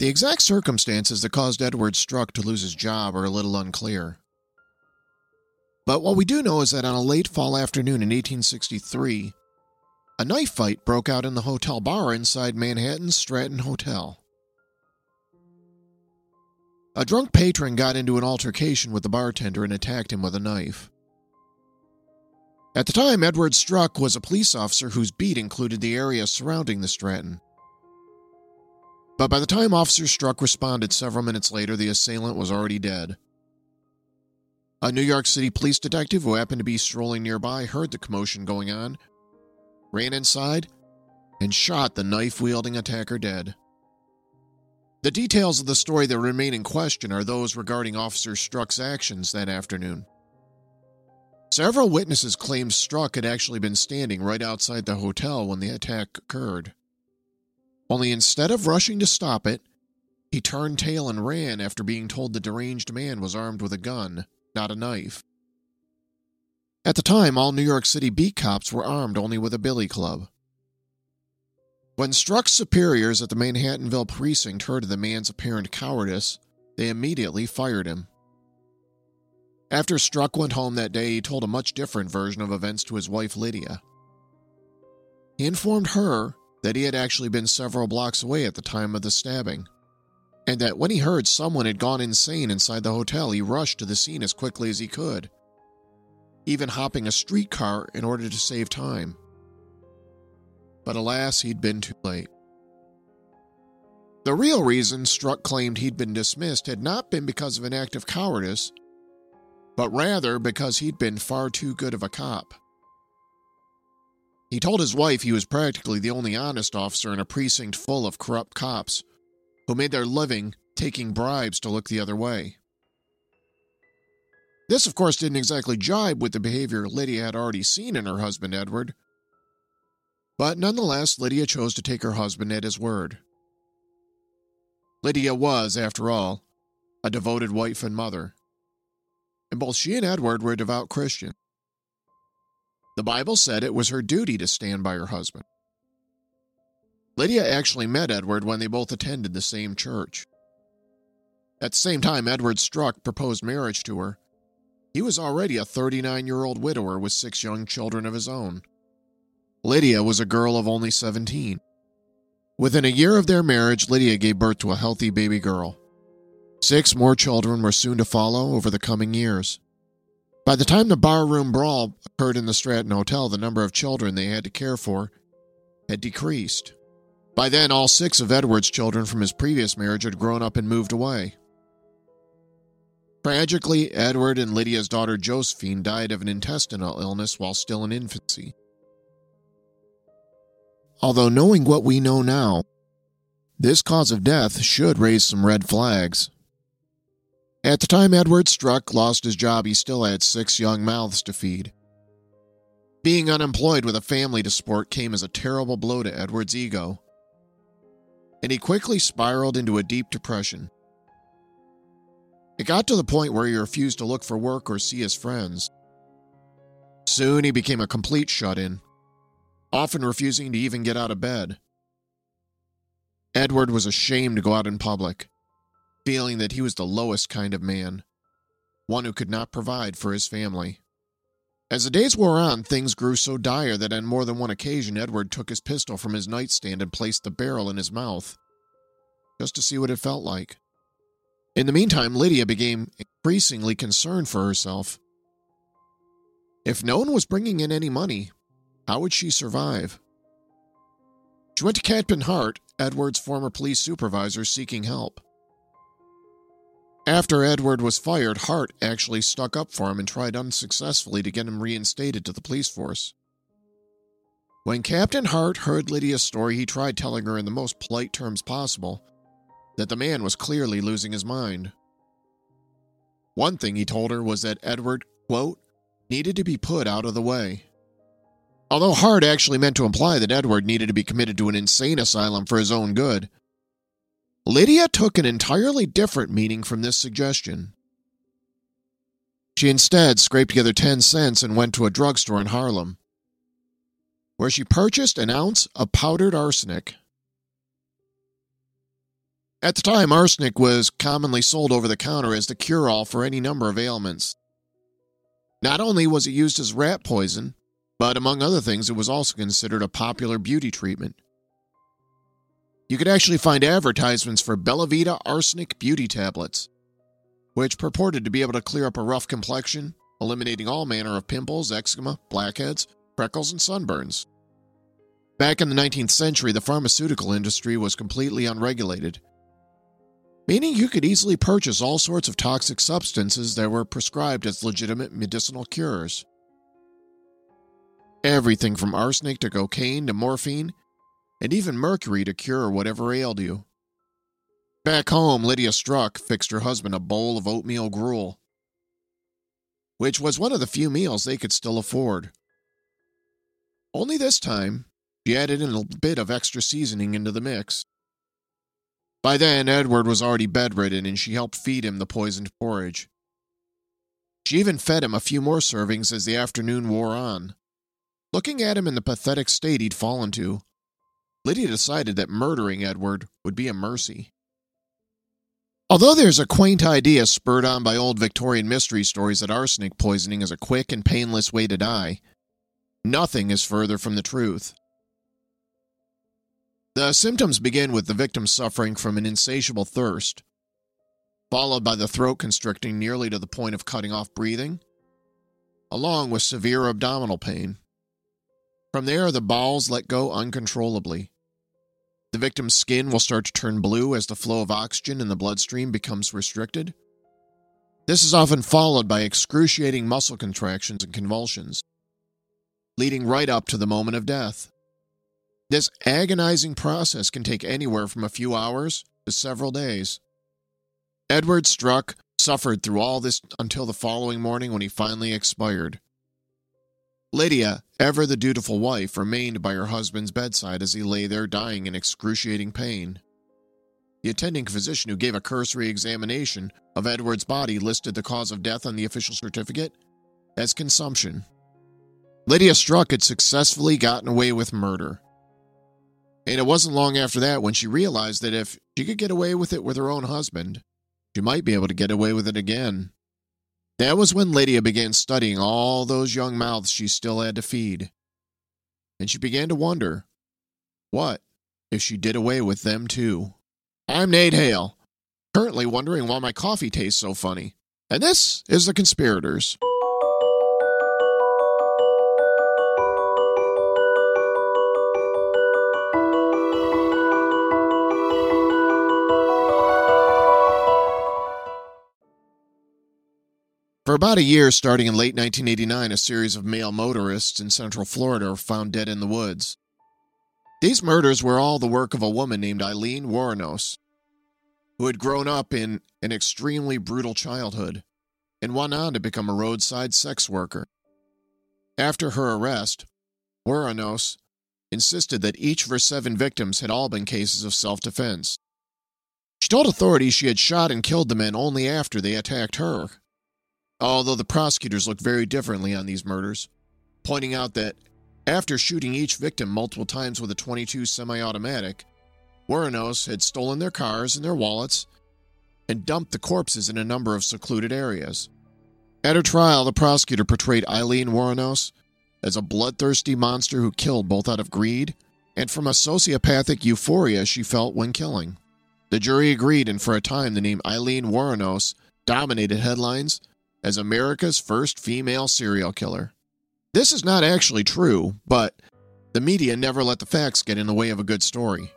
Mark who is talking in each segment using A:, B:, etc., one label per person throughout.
A: The exact circumstances that caused Edward Struck to lose his job are a little unclear. But what we do know is that on a late fall afternoon in 1863, a knife fight broke out in the hotel bar inside Manhattan's Stratton Hotel. A drunk patron got into an altercation with the bartender and attacked him with a knife. At the time, Edward Struck was a police officer whose beat included the area surrounding the Stratton. But by the time Officer Struck responded several minutes later, the assailant was already dead. A New York City police detective who happened to be strolling nearby heard the commotion going on, ran inside, and shot the knife wielding attacker dead. The details of the story that remain in question are those regarding Officer Struck's actions that afternoon. Several witnesses claimed Struck had actually been standing right outside the hotel when the attack occurred. Only instead of rushing to stop it, he turned tail and ran after being told the deranged man was armed with a gun, not a knife. At the time, all New York City beat cops were armed only with a billy club. When Struck's superiors at the Manhattanville precinct heard of the man's apparent cowardice, they immediately fired him. After Struck went home that day, he told a much different version of events to his wife Lydia. He informed her that he had actually been several blocks away at the time of the stabbing, and that when he heard someone had gone insane inside the hotel, he rushed to the scene as quickly as he could, even hopping a streetcar in order to save time but alas, he'd been too late. The real reason Struck claimed he'd been dismissed had not been because of an act of cowardice, but rather because he'd been far too good of a cop. He told his wife he was practically the only honest officer in a precinct full of corrupt cops who made their living taking bribes to look the other way. This, of course, didn't exactly jibe with the behavior Lydia had already seen in her husband Edward, but nonetheless, Lydia chose to take her husband at his word. Lydia was, after all, a devoted wife and mother, and both she and Edward were devout Christians. The Bible said it was her duty to stand by her husband. Lydia actually met Edward when they both attended the same church. At the same time Edward Struck proposed marriage to her, he was already a 39 year old widower with six young children of his own. Lydia was a girl of only 17. Within a year of their marriage, Lydia gave birth to a healthy baby girl. Six more children were soon to follow over the coming years. By the time the barroom brawl occurred in the Stratton Hotel, the number of children they had to care for had decreased. By then, all six of Edward's children from his previous marriage had grown up and moved away. Tragically, Edward and Lydia's daughter Josephine died of an intestinal illness while still in infancy. Although, knowing what we know now, this cause of death should raise some red flags. At the time Edward Struck lost his job, he still had six young mouths to feed. Being unemployed with a family to support came as a terrible blow to Edward's ego, and he quickly spiraled into a deep depression. It got to the point where he refused to look for work or see his friends. Soon he became a complete shut in often refusing to even get out of bed. Edward was ashamed to go out in public, feeling that he was the lowest kind of man, one who could not provide for his family. As the days wore on, things grew so dire that on more than one occasion Edward took his pistol from his nightstand and placed the barrel in his mouth, just to see what it felt like. In the meantime, Lydia became increasingly concerned for herself. If no one was bringing in any money, how would she survive? She went to Captain Hart, Edward's former police supervisor, seeking help. After Edward was fired, Hart actually stuck up for him and tried unsuccessfully to get him reinstated to the police force. When Captain Hart heard Lydia's story, he tried telling her in the most polite terms possible that the man was clearly losing his mind. One thing he told her was that Edward, quote, needed to be put out of the way. Although Hart actually meant to imply that Edward needed to be committed to an insane asylum for his own good, Lydia took an entirely different meaning from this suggestion. She instead scraped together 10 cents and went to a drugstore in Harlem, where she purchased an ounce of powdered arsenic. At the time, arsenic was commonly sold over the counter as the cure all for any number of ailments. Not only was it used as rat poison, but among other things, it was also considered a popular beauty treatment. You could actually find advertisements for Bellavita arsenic beauty tablets, which purported to be able to clear up a rough complexion, eliminating all manner of pimples, eczema, blackheads, freckles, and sunburns. Back in the 19th century, the pharmaceutical industry was completely unregulated, meaning you could easily purchase all sorts of toxic substances that were prescribed as legitimate medicinal cures. Everything from arsenic to cocaine to morphine, and even mercury to cure whatever ailed you. Back home, Lydia Struck fixed her husband a bowl of oatmeal gruel, which was one of the few meals they could still afford. Only this time, she added in a bit of extra seasoning into the mix. By then, Edward was already bedridden and she helped feed him the poisoned porridge. She even fed him a few more servings as the afternoon wore on. Looking at him in the pathetic state he'd fallen to, Lydia decided that murdering Edward would be a mercy. Although there's a quaint idea spurred on by old Victorian mystery stories that arsenic poisoning is a quick and painless way to die, nothing is further from the truth. The symptoms begin with the victim suffering from an insatiable thirst, followed by the throat constricting nearly to the point of cutting off breathing, along with severe abdominal pain. From there, the balls let go uncontrollably. The victim's skin will start to turn blue as the flow of oxygen in the bloodstream becomes restricted. This is often followed by excruciating muscle contractions and convulsions, leading right up to the moment of death. This agonizing process can take anywhere from a few hours to several days. Edward Struck suffered through all this until the following morning when he finally expired. Lydia, ever the dutiful wife, remained by her husband's bedside as he lay there dying in excruciating pain. The attending physician who gave a cursory examination of Edward's body listed the cause of death on the official certificate as consumption. Lydia Struck had successfully gotten away with murder. And it wasn't long after that when she realized that if she could get away with it with her own husband, she might be able to get away with it again. That was when Lydia began studying all those young mouths she still had to feed. And she began to wonder what if she did away with them too? I'm Nate Hale, currently wondering why my coffee tastes so funny. And this is The Conspirators. For about a year, starting in late 1989, a series of male motorists in Central Florida were found dead in the woods. These murders were all the work of a woman named Aileen Wuornos, who had grown up in an extremely brutal childhood and went on to become a roadside sex worker. After her arrest, Wuornos insisted that each of her seven victims had all been cases of self defense. She told authorities she had shot and killed the men only after they attacked her although the prosecutors look very differently on these murders, pointing out that after shooting each victim multiple times with a 22 semi automatic, Wuornos had stolen their cars and their wallets and dumped the corpses in a number of secluded areas. At her trial, the prosecutor portrayed Aileen Wuornos as a bloodthirsty monster who killed both out of greed and from a sociopathic euphoria she felt when killing. The jury agreed, and for a time, the name Aileen Wuornos dominated headlines as America's first female serial killer. This is not actually true, but the media never let the facts get in the way of a good story.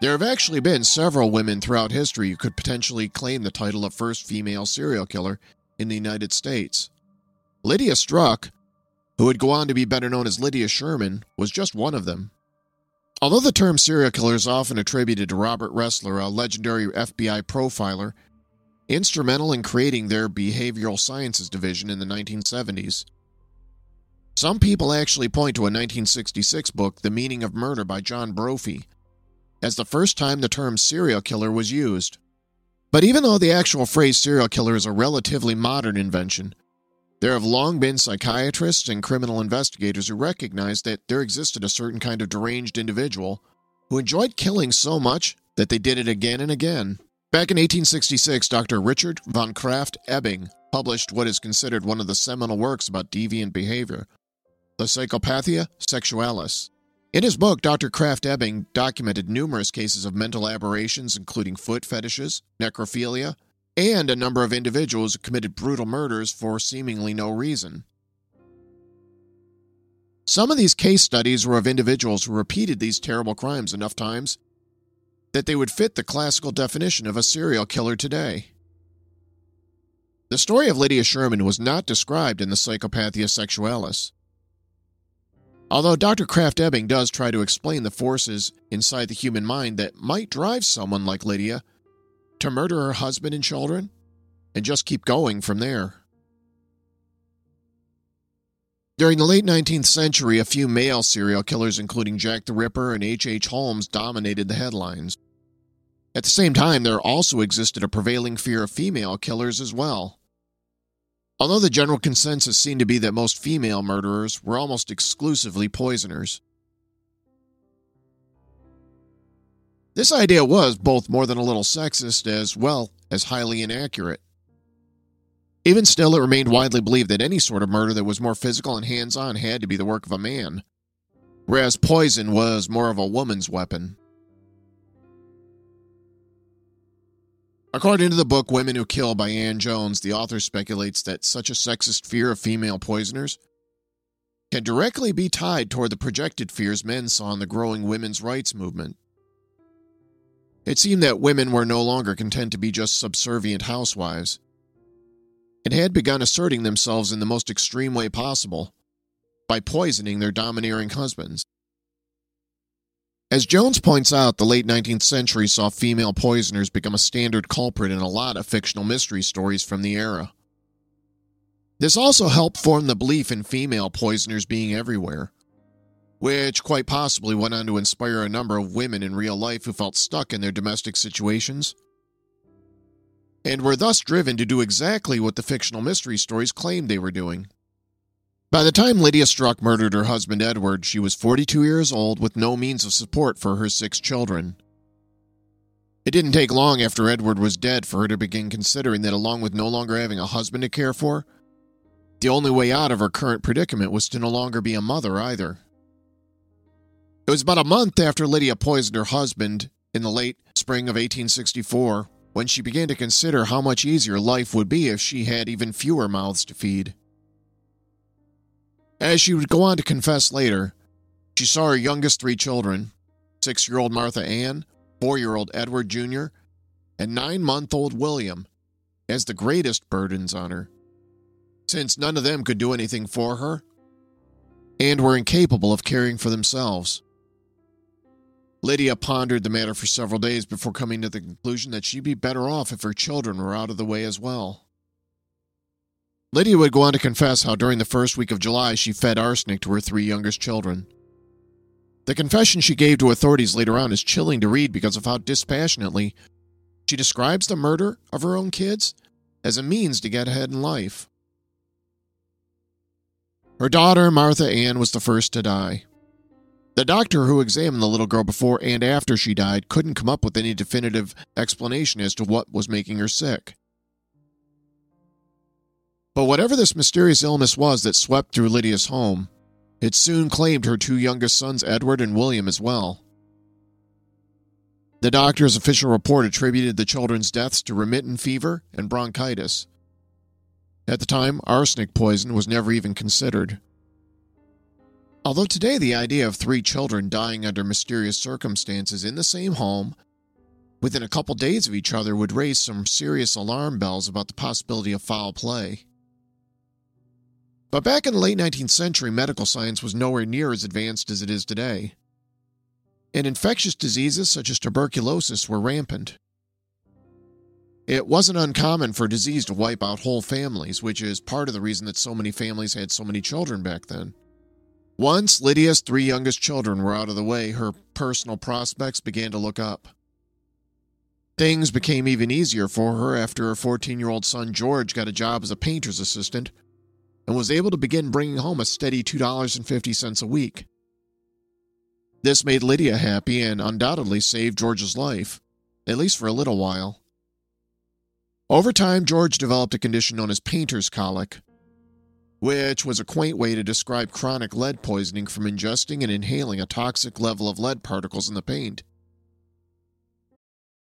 A: There have actually been several women throughout history who could potentially claim the title of first female serial killer in the United States. Lydia Struck who would go on to be better known as Lydia Sherman, was just one of them. Although the term serial killer is often attributed to Robert Ressler, a legendary FBI profiler, instrumental in creating their behavioral sciences division in the 1970s, some people actually point to a 1966 book, The Meaning of Murder by John Brophy, as the first time the term serial killer was used. But even though the actual phrase serial killer is a relatively modern invention, there have long been psychiatrists and criminal investigators who recognized that there existed a certain kind of deranged individual who enjoyed killing so much that they did it again and again. Back in 1866, Dr. Richard von Krafft Ebing published what is considered one of the seminal works about deviant behavior, The Psychopathia Sexualis. In his book, Dr. Krafft Ebing documented numerous cases of mental aberrations, including foot fetishes, necrophilia, and a number of individuals who committed brutal murders for seemingly no reason. Some of these case studies were of individuals who repeated these terrible crimes enough times that they would fit the classical definition of a serial killer today. The story of Lydia Sherman was not described in the Psychopathia Sexualis. Although Dr. Krafft Ebing does try to explain the forces inside the human mind that might drive someone like Lydia to murder her husband and children and just keep going from there. During the late 19th century, a few male serial killers, including Jack the Ripper and H. H. Holmes, dominated the headlines. At the same time, there also existed a prevailing fear of female killers as well. Although the general consensus seemed to be that most female murderers were almost exclusively poisoners. This idea was both more than a little sexist as well as highly inaccurate. Even still, it remained widely believed that any sort of murder that was more physical and hands on had to be the work of a man, whereas poison was more of a woman's weapon. According to the book Women Who Kill by Ann Jones, the author speculates that such a sexist fear of female poisoners can directly be tied toward the projected fears men saw in the growing women's rights movement. It seemed that women were no longer content to be just subservient housewives and had begun asserting themselves in the most extreme way possible by poisoning their domineering husbands. As Jones points out, the late 19th century saw female poisoners become a standard culprit in a lot of fictional mystery stories from the era. This also helped form the belief in female poisoners being everywhere, which quite possibly went on to inspire a number of women in real life who felt stuck in their domestic situations and were thus driven to do exactly what the fictional mystery stories claimed they were doing by the time Lydia Struck murdered her husband Edward, she was 42 years old with no means of support for her six children. It didn't take long after Edward was dead for her to begin considering that, along with no longer having a husband to care for, the only way out of her current predicament was to no longer be a mother either. It was about a month after Lydia poisoned her husband in the late spring of 1864 when she began to consider how much easier life would be if she had even fewer mouths to feed. As she would go on to confess later, she saw her youngest three children six year old Martha Ann, four year old Edward Jr., and nine month old William as the greatest burdens on her, since none of them could do anything for her and were incapable of caring for themselves. Lydia pondered the matter for several days before coming to the conclusion that she'd be better off if her children were out of the way as well. Lydia would go on to confess how during the first week of July she fed arsenic to her three youngest children. The confession she gave to authorities later on is chilling to read because of how dispassionately she describes the murder of her own kids as a means to get ahead in life. Her daughter, Martha Ann, was the first to die. The doctor who examined the little girl before and after she died couldn't come up with any definitive explanation as to what was making her sick. But whatever this mysterious illness was that swept through Lydia's home, it soon claimed her two youngest sons, Edward and William, as well. The doctor's official report attributed the children's deaths to remittent fever and bronchitis. At the time, arsenic poison was never even considered. Although today the idea of three children dying under mysterious circumstances in the same home within a couple days of each other would raise some serious alarm bells about the possibility of foul play. But back in the late 19th century, medical science was nowhere near as advanced as it is today. And infectious diseases such as tuberculosis were rampant. It wasn't uncommon for disease to wipe out whole families, which is part of the reason that so many families had so many children back then. Once Lydia's three youngest children were out of the way, her personal prospects began to look up. Things became even easier for her after her 14 year old son George got a job as a painter's assistant and was able to begin bringing home a steady $2.50 a week. This made Lydia happy and undoubtedly saved George's life, at least for a little while. Over time, George developed a condition known as painter's colic, which was a quaint way to describe chronic lead poisoning from ingesting and inhaling a toxic level of lead particles in the paint.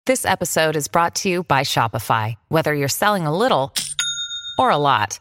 B: This episode is brought to you by Shopify. Whether you're selling a little or a lot,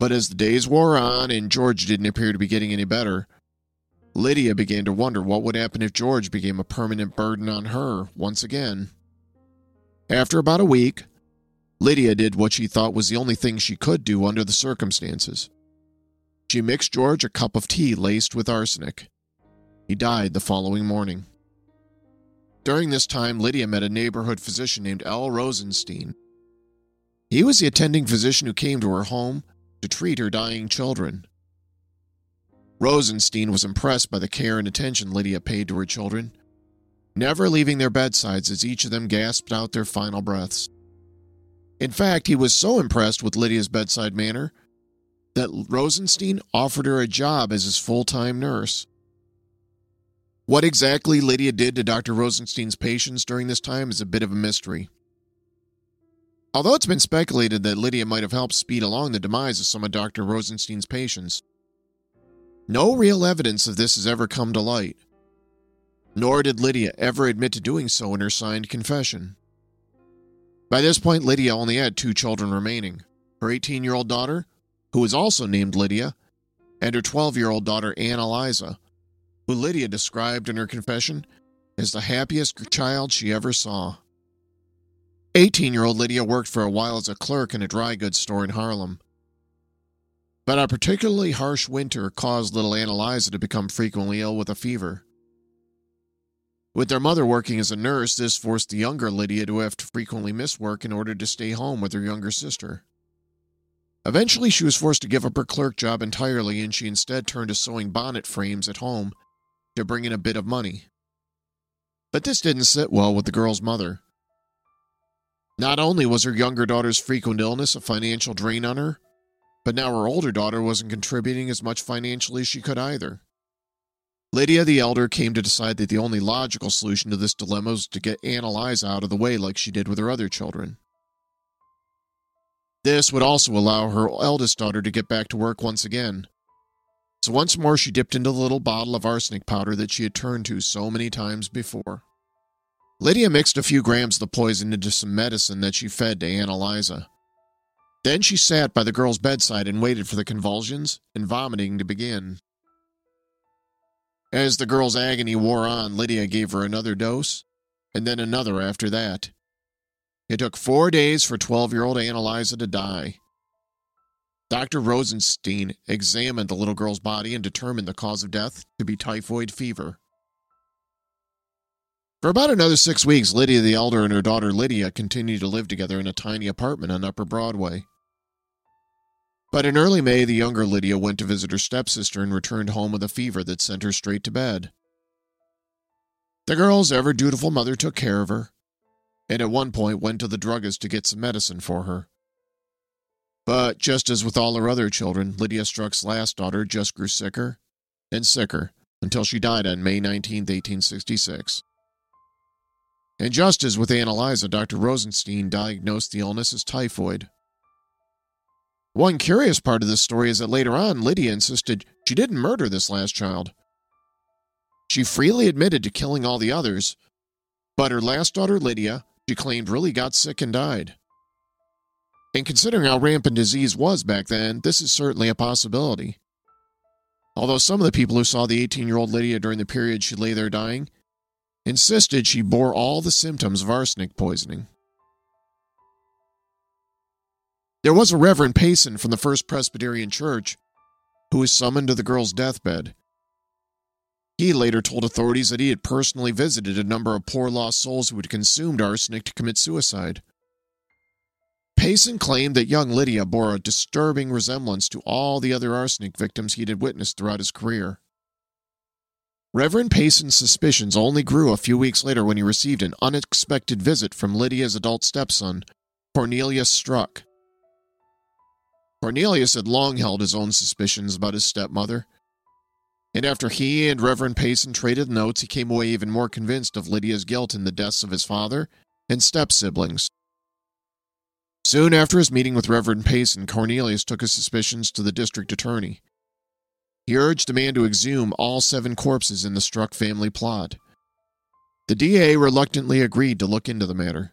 A: But as the days wore on and George didn't appear to be getting any better, Lydia began to wonder what would happen if George became a permanent burden on her once again. After about a week, Lydia did what she thought was the only thing she could do under the circumstances. She mixed George a cup of tea laced with arsenic. He died the following morning. During this time, Lydia met a neighborhood physician named L. Rosenstein. He was the attending physician who came to her home to treat her dying children. Rosenstein was impressed by the care and attention Lydia paid to her children, never leaving their bedsides as each of them gasped out their final breaths. In fact, he was so impressed with Lydia's bedside manner that Rosenstein offered her a job as his full time nurse. What exactly Lydia did to Dr. Rosenstein's patients during this time is a bit of a mystery. Although it's been speculated that Lydia might have helped speed along the demise of some of Dr. Rosenstein's patients, no real evidence of this has ever come to light. Nor did Lydia ever admit to doing so in her signed confession. By this point, Lydia only had two children remaining her 18 year old daughter, who was also named Lydia, and her 12 year old daughter, Anne Eliza, who Lydia described in her confession as the happiest child she ever saw. 18 year old Lydia worked for a while as a clerk in a dry goods store in Harlem. But a particularly harsh winter caused little Ann Eliza to become frequently ill with a fever. With their mother working as a nurse, this forced the younger Lydia to have to frequently miss work in order to stay home with her younger sister. Eventually, she was forced to give up her clerk job entirely and she instead turned to sewing bonnet frames at home to bring in a bit of money. But this didn't sit well with the girl's mother. Not only was her younger daughter's frequent illness a financial drain on her, but now her older daughter wasn't contributing as much financially as she could either. Lydia the elder came to decide that the only logical solution to this dilemma was to get Ann Eliza out of the way like she did with her other children. This would also allow her eldest daughter to get back to work once again. So once more she dipped into the little bottle of arsenic powder that she had turned to so many times before. Lydia mixed a few grams of the poison into some medicine that she fed to Ann Eliza. Then she sat by the girl's bedside and waited for the convulsions and vomiting to begin. As the girl's agony wore on, Lydia gave her another dose, and then another after that. It took four days for 12 year old Ann Eliza to die. Dr. Rosenstein examined the little girl's body and determined the cause of death to be typhoid fever. For about another six weeks, Lydia the Elder and her daughter Lydia continued to live together in a tiny apartment on Upper Broadway. But in early May, the younger Lydia went to visit her stepsister and returned home with a fever that sent her straight to bed. The girl's ever dutiful mother took care of her, and at one point went to the druggist to get some medicine for her. But just as with all her other children, Lydia Struck's last daughter just grew sicker and sicker until she died on May 19, 1866. And just as with Ann Eliza, Dr. Rosenstein diagnosed the illness as typhoid. One curious part of this story is that later on, Lydia insisted She didn't murder this last child. She freely admitted to killing all the others, but her last daughter, Lydia, she claimed really got sick and died. And considering how rampant disease was back then, this is certainly a possibility. Although some of the people who saw the 18 year old Lydia during the period she lay there dying insisted she bore all the symptoms of arsenic poisoning. There was a Reverend Payson from the First Presbyterian Church who was summoned to the girl's deathbed. He later told authorities that he had personally visited a number of poor lost souls who had consumed arsenic to commit suicide. Payson claimed that young Lydia bore a disturbing resemblance to all the other arsenic victims he had witnessed throughout his career. Reverend Payson's suspicions only grew a few weeks later when he received an unexpected visit from Lydia's adult stepson, Cornelius Struck. Cornelius had long held his own suspicions about his stepmother, and after he and Reverend Payson traded notes, he came away even more convinced of Lydia's guilt in the deaths of his father and step siblings. Soon after his meeting with Reverend Payson, Cornelius took his suspicions to the district attorney. He urged the man to exhume all seven corpses in the Struck family plot. The DA reluctantly agreed to look into the matter.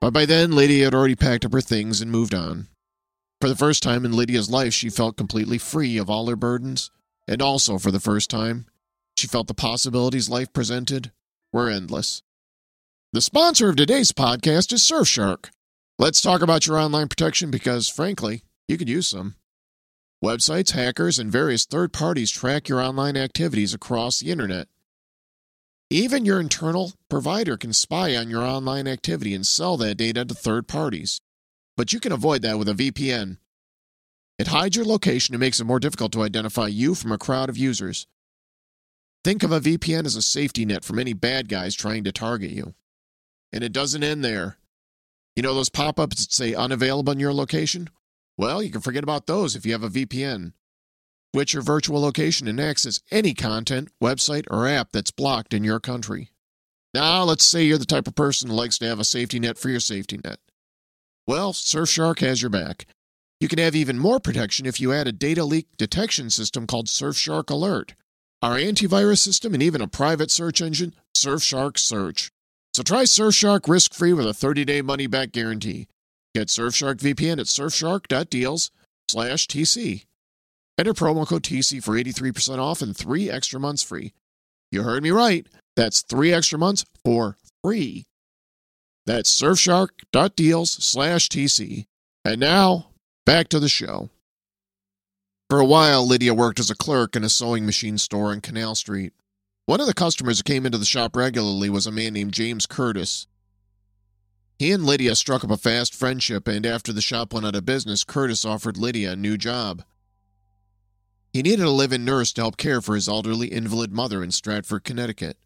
A: But by then, Lydia had already packed up her things and moved on. For the first time in Lydia's life, she felt completely free of all her burdens, and also for the first time, she felt the possibilities life presented were endless. The sponsor of today's podcast is Surfshark. Let's talk about your online protection because, frankly, you could use some. Websites, hackers, and various third parties track your online activities across the internet. Even your internal provider can spy on your online activity and sell that data to third parties. But you can avoid that with a VPN. It hides your location and makes it more difficult to identify you from a crowd of users. Think of a VPN as a safety net from any bad guys trying to target you. And it doesn't end there. You know those pop ups that say unavailable in your location? Well, you can forget about those if you have a VPN. Switch your virtual location and access any content, website, or app that's blocked in your country. Now, let's say you're the type of person who likes to have a safety net for your safety net. Well, Surfshark has your back. You can have even more protection if you add a data leak detection system called Surfshark Alert, our antivirus system, and even a private search engine, Surfshark Search. So try Surfshark risk-free with a 30-day money-back guarantee. Get Surfshark VPN at surfshark.deals slash TC. Enter promo code TC for 83% off and three extra months free. You heard me right. That's three extra months for free. That's surfshark.deals slash TC. And now, back to the show. For a while, Lydia worked as a clerk in a sewing machine store on Canal Street. One of the customers who came into the shop regularly was a man named James Curtis. He and Lydia struck up a fast friendship, and after the shop went out of business, Curtis offered Lydia a new job. He needed a live in nurse to help care for his elderly invalid mother in Stratford, Connecticut.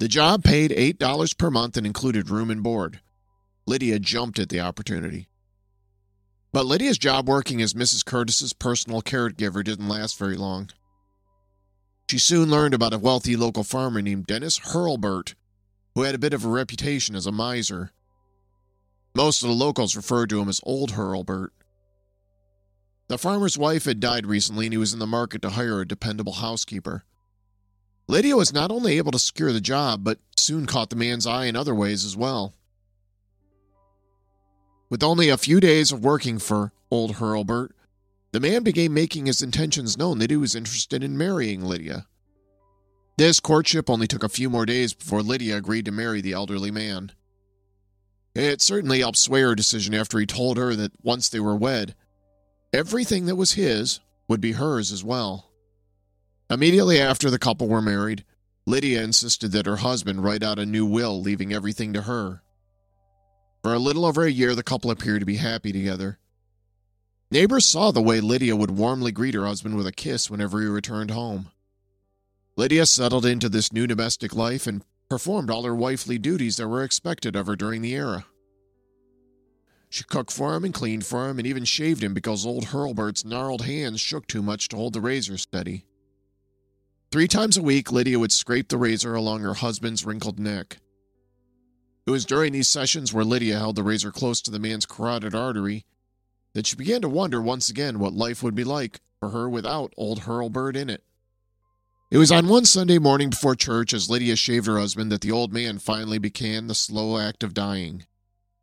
A: The job paid $8 per month and included room and board. Lydia jumped at the opportunity. But Lydia's job working as Mrs. Curtis's personal caregiver didn't last very long. She soon learned about a wealthy local farmer named Dennis Hurlburt, who had a bit of a reputation as a miser. Most of the locals referred to him as Old Hurlbert. The farmer's wife had died recently, and he was in the market to hire a dependable housekeeper. Lydia was not only able to secure the job, but soon caught the man's eye in other ways as well. With only a few days of working for Old Hurlbert, the man began making his intentions known that he was interested in marrying Lydia. This courtship only took a few more days before Lydia agreed to marry the elderly man. It certainly helped sway her decision after he told her that once they were wed, everything that was his would be hers as well. Immediately after the couple were married, Lydia insisted that her husband write out a new will, leaving everything to her. For a little over a year, the couple appeared to be happy together. Neighbors saw the way Lydia would warmly greet her husband with a kiss whenever he returned home. Lydia settled into this new domestic life and performed all her wifely duties that were expected of her during the era. She cooked for him and cleaned for him and even shaved him because old Hurlbert's gnarled hands shook too much to hold the razor steady. Three times a week, Lydia would scrape the razor along her husband's wrinkled neck. It was during these sessions where Lydia held the razor close to the man's carotid artery that she began to wonder once again what life would be like for her without old Hurlbert in it. It was on one Sunday morning before church, as Lydia shaved her husband, that the old man finally began the slow act of dying.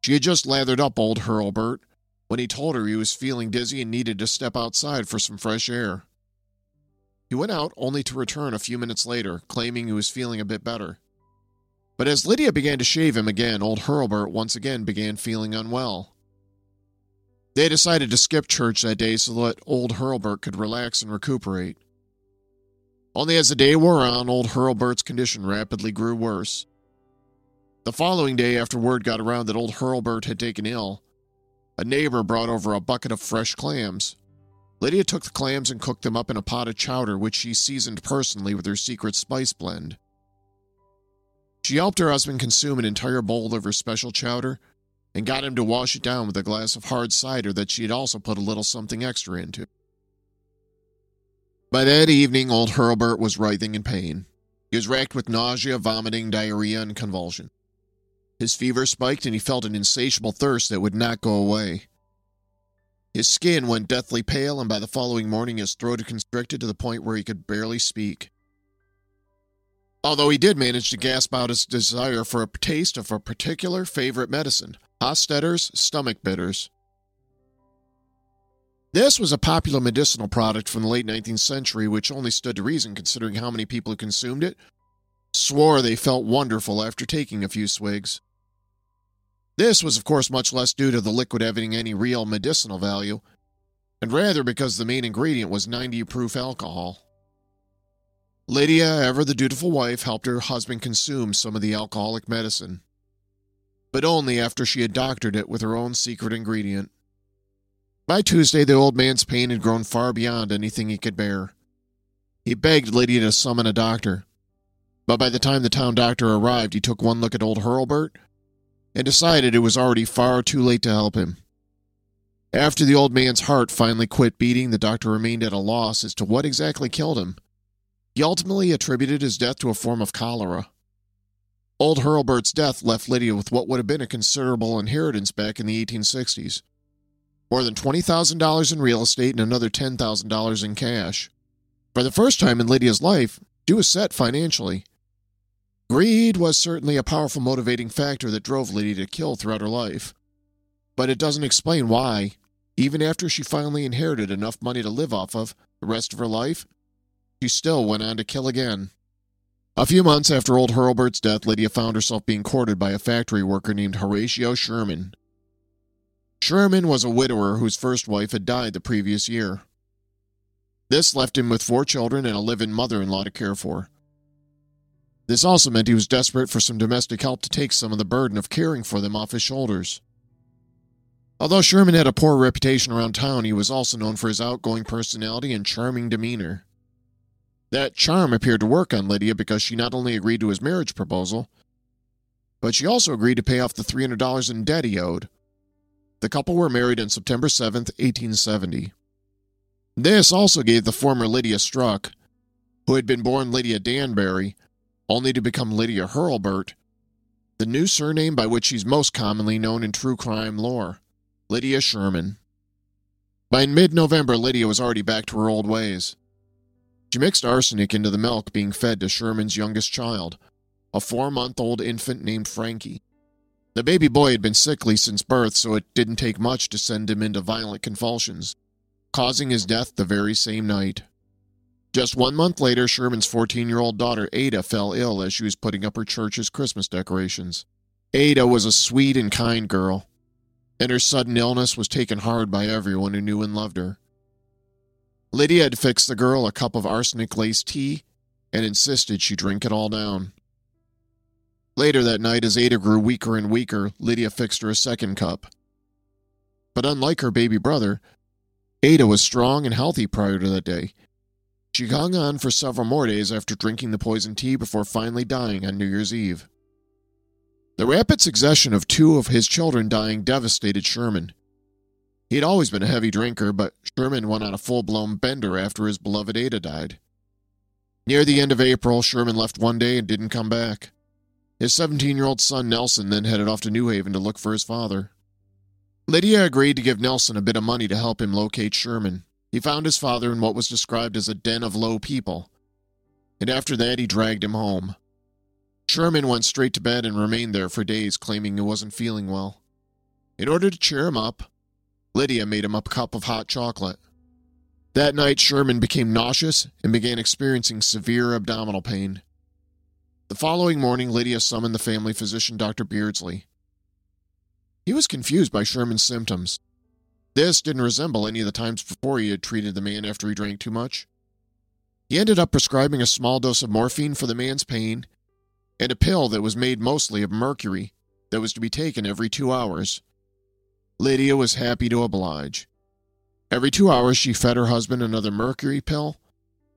A: She had just lathered up old Hurlbert when he told her he was feeling dizzy and needed to step outside for some fresh air. He went out only to return a few minutes later, claiming he was feeling a bit better. But as Lydia began to shave him again, old Hurlbert once again began feeling unwell. They decided to skip church that day so that old Hurlbert could relax and recuperate. Only as the day wore on, old Hurlbert's condition rapidly grew worse. The following day, after word got around that old Hurlbert had taken ill, a neighbor brought over a bucket of fresh clams. Lydia took the clams and cooked them up in a pot of chowder, which she seasoned personally with her secret spice blend. She helped her husband consume an entire bowl of her special chowder and got him to wash it down with a glass of hard cider that she had also put a little something extra into. By that evening, old Hurlburt was writhing in pain. He was racked with nausea, vomiting, diarrhea, and convulsion. His fever spiked and he felt an insatiable thirst that would not go away. His skin went deathly pale, and by the following morning, his throat had constricted to the point where he could barely speak although he did manage to gasp out his desire for a taste of a particular favorite medicine, Hostetter's stomach bitters. This was a popular medicinal product from the late 19th century, which only stood to reason considering how many people who consumed it swore they felt wonderful after taking a few swigs. This was, of course, much less due to the liquid having any real medicinal value, and rather because the main ingredient was 90 proof alcohol. Lydia, ever the dutiful wife, helped her husband consume some of the alcoholic medicine, but only after she had doctored it with her own secret ingredient. By Tuesday, the old man's pain had grown far beyond anything he could bear. He begged Lydia to summon a doctor, but by the time the town doctor arrived, he took one look at old Hurlbert and decided it was already far too late to help him. After the old man's heart finally quit beating, the doctor remained at a loss as to what exactly killed him. He ultimately attributed his death to a form of cholera. Old Hurlbert's death left Lydia with what would have been a considerable inheritance back in the 1860s more than $20,000 in real estate and another $10,000 in cash. For the first time in Lydia's life, she was set financially. Greed was certainly a powerful motivating factor that drove Lydia to kill throughout her life. But it doesn't explain why, even after she finally inherited enough money to live off of the rest of her life, she still went on to kill again. A few months after old Hurlburt's death, Lydia found herself being courted by a factory worker named Horatio Sherman. Sherman was a widower whose first wife had died the previous year. This left him with four children and a live in mother in law to care for. This also meant he was desperate for some domestic help to take some of the burden of caring for them off his shoulders. Although Sherman had a poor reputation around town, he was also known for his outgoing personality and charming demeanor. That charm appeared to work on Lydia because she not only agreed to his marriage proposal, but she also agreed to pay off the $300 in debt he owed. The couple were married on September 7, 1870. This also gave the former Lydia Struck, who had been born Lydia Danbury, only to become Lydia Hurlburt, the new surname by which she's most commonly known in true crime lore Lydia Sherman. By mid November, Lydia was already back to her old ways. She mixed arsenic into the milk being fed to Sherman's youngest child, a four month old infant named Frankie. The baby boy had been sickly since birth, so it didn't take much to send him into violent convulsions, causing his death the very same night. Just one month later, Sherman's 14 year old daughter Ada fell ill as she was putting up her church's Christmas decorations. Ada was a sweet and kind girl, and her sudden illness was taken hard by everyone who knew and loved her. Lydia had fixed the girl a cup of arsenic laced tea and insisted she drink it all down. Later that night, as Ada grew weaker and weaker, Lydia fixed her a second cup. But unlike her baby brother, Ada was strong and healthy prior to that day. She hung on for several more days after drinking the poison tea before finally dying on New Year's Eve. The rapid succession of two of his children dying devastated Sherman. He had always been a heavy drinker, but Sherman went on a full blown bender after his beloved Ada died. Near the end of April, Sherman left one day and didn't come back. His 17 year old son Nelson then headed off to New Haven to look for his father. Lydia agreed to give Nelson a bit of money to help him locate Sherman. He found his father in what was described as a den of low people, and after that he dragged him home. Sherman went straight to bed and remained there for days, claiming he wasn't feeling well. In order to cheer him up, Lydia made him a cup of hot chocolate. That night, Sherman became nauseous and began experiencing severe abdominal pain. The following morning, Lydia summoned the family physician, Dr. Beardsley. He was confused by Sherman's symptoms. This didn't resemble any of the times before he had treated the man after he drank too much. He ended up prescribing a small dose of morphine for the man's pain and a pill that was made mostly of mercury that was to be taken every two hours. Lydia was happy to oblige. Every two hours, she fed her husband another mercury pill,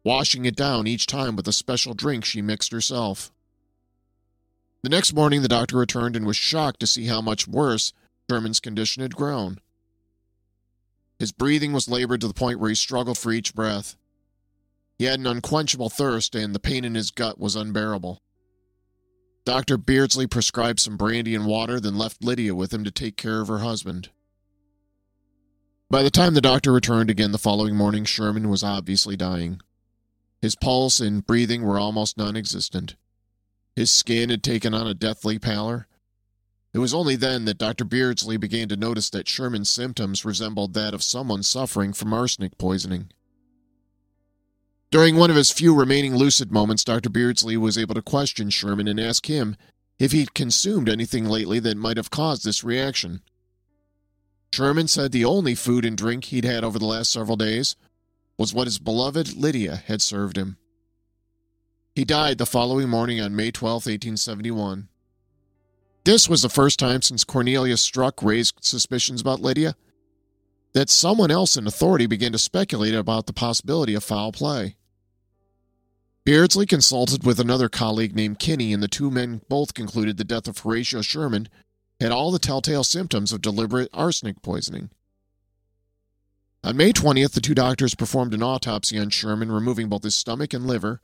A: washing it down each time with a special drink she mixed herself. The next morning, the doctor returned and was shocked to see how much worse Sherman's condition had grown. His breathing was labored to the point where he struggled for each breath. He had an unquenchable thirst, and the pain in his gut was unbearable. Dr. Beardsley prescribed some brandy and water, then left Lydia with him to take care of her husband. By the time the doctor returned again the following morning, Sherman was obviously dying. His pulse and breathing were almost non existent. His skin had taken on a deathly pallor. It was only then that Dr. Beardsley began to notice that Sherman's symptoms resembled that of someone suffering from arsenic poisoning. During one of his few remaining lucid moments, Dr. Beardsley was able to question Sherman and ask him if he'd consumed anything lately that might have caused this reaction. Sherman said the only food and drink he'd had over the last several days was what his beloved Lydia had served him. He died the following morning on May 12, 1871. This was the first time since Cornelius Strunk raised suspicions about Lydia that someone else in authority began to speculate about the possibility of foul play. Beardsley consulted with another colleague named Kinney, and the two men both concluded the death of Horatio Sherman had all the telltale symptoms of deliberate arsenic poisoning. On May 20th, the two doctors performed an autopsy on Sherman, removing both his stomach and liver,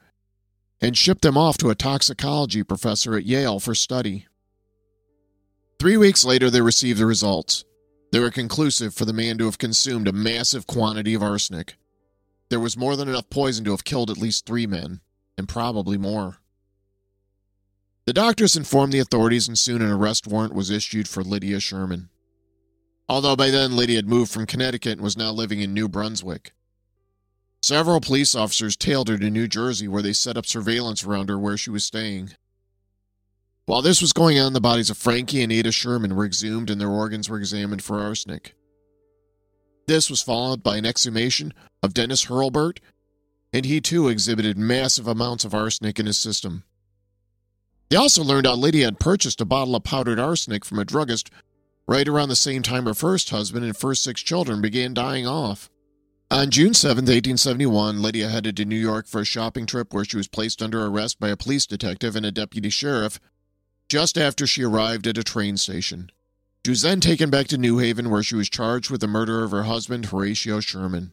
A: and shipped them off to a toxicology professor at Yale for study. Three weeks later, they received the results. They were conclusive for the man to have consumed a massive quantity of arsenic. There was more than enough poison to have killed at least three men, and probably more. The doctors informed the authorities, and soon an arrest warrant was issued for Lydia Sherman. Although by then Lydia had moved from Connecticut and was now living in New Brunswick. Several police officers tailed her to New Jersey, where they set up surveillance around her where she was staying. While this was going on, the bodies of Frankie and Ada Sherman were exhumed and their organs were examined for arsenic. This was followed by an exhumation of Dennis Hurlburt, and he too exhibited massive amounts of arsenic in his system. They also learned how Lydia had purchased a bottle of powdered arsenic from a druggist right around the same time her first husband and first six children began dying off. On June 7, 1871, Lydia headed to New York for a shopping trip where she was placed under arrest by a police detective and a deputy sheriff just after she arrived at a train station. She was then taken back to New Haven where she was charged with the murder of her husband, Horatio Sherman.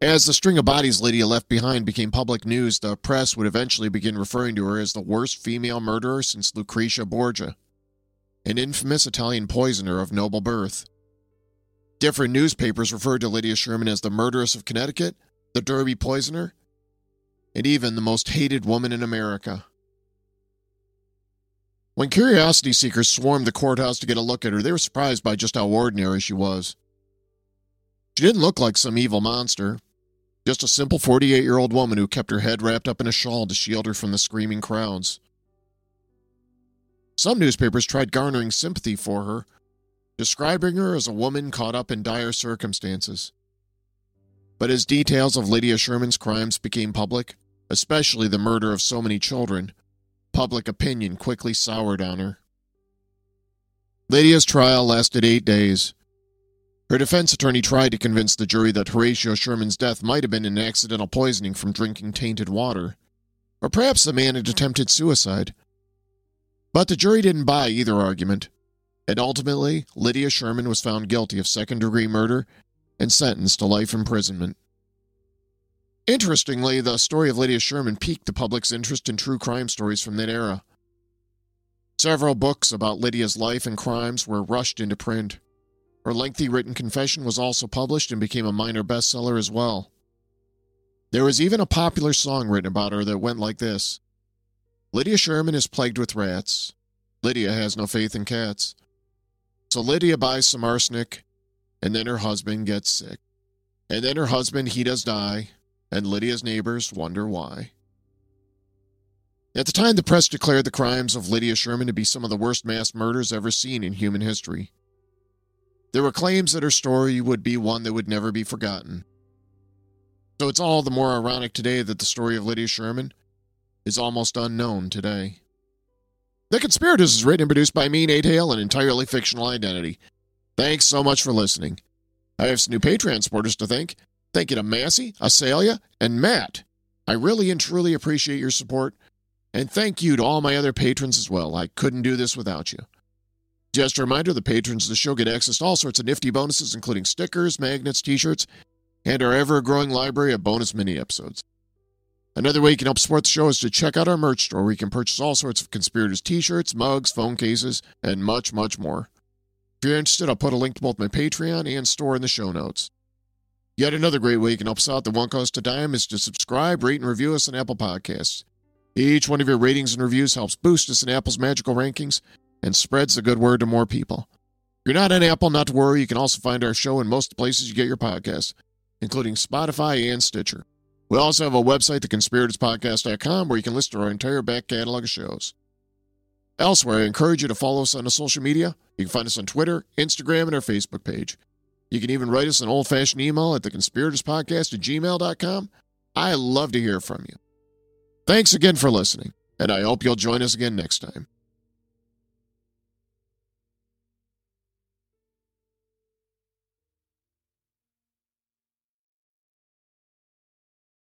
A: As the string of bodies Lydia left behind became public news, the press would eventually begin referring to her as the worst female murderer since Lucretia Borgia, an infamous Italian poisoner of noble birth. Different newspapers referred to Lydia Sherman as the murderess of Connecticut, the Derby poisoner, and even the most hated woman in America. When curiosity seekers swarmed the courthouse to get a look at her, they were surprised by just how ordinary she was. She didn't look like some evil monster. Just a simple 48 year old woman who kept her head wrapped up in a shawl to shield her from the screaming crowds. Some newspapers tried garnering sympathy for her, describing her as a woman caught up in dire circumstances. But as details of Lydia Sherman's crimes became public, especially the murder of so many children, public opinion quickly soured on her. Lydia's trial lasted eight days, her defense attorney tried to convince the jury that Horatio Sherman's death might have been an accidental poisoning from drinking tainted water, or perhaps the man had attempted suicide. But the jury didn't buy either argument, and ultimately, Lydia Sherman was found guilty of second degree murder and sentenced to life imprisonment. Interestingly, the story of Lydia Sherman piqued the public's interest in true crime stories from that era. Several books about Lydia's life and crimes were rushed into print. Her lengthy written confession was also published and became a minor bestseller as well. There was even a popular song written about her that went like this Lydia Sherman is plagued with rats. Lydia has no faith in cats. So Lydia buys some arsenic, and then her husband gets sick. And then her husband, he does die, and Lydia's neighbors wonder why. At the time, the press declared the crimes of Lydia Sherman to be some of the worst mass murders ever seen in human history. There were claims that her story would be one that would never be forgotten. So it's all the more ironic today that the story of Lydia Sherman is almost unknown today. The Conspirators is written and produced by me, Nate Hale, an entirely fictional identity. Thanks so much for listening. I have some new Patreon supporters to thank. Thank you to Massey, Asalia, and Matt. I really and truly appreciate your support. And thank you to all my other patrons as well. I couldn't do this without you. Just a reminder the patrons of the show get access to all sorts of nifty bonuses, including stickers, magnets, t shirts, and our ever growing library of bonus mini episodes. Another way you can help support the show is to check out our merch store where you can purchase all sorts of conspirators t shirts, mugs, phone cases, and much, much more. If you're interested, I'll put a link to both my Patreon and store in the show notes. Yet another great way you can help us out that won't cost a dime is to subscribe, rate, and review us on Apple Podcasts. Each one of your ratings and reviews helps boost us in Apple's magical rankings and spreads the good word to more people. If you're not on Apple, not to worry, you can also find our show in most places you get your podcasts, including Spotify and Stitcher. We also have a website, theconspiratorspodcast.com, where you can listen to our entire back catalog of shows. Elsewhere, I encourage you to follow us on the social media. You can find us on Twitter, Instagram, and our Facebook page. You can even write us an old fashioned email at theconspiratorspodcast at gmail.com. I love to hear from you. Thanks again for listening, and I hope you'll join us again next time.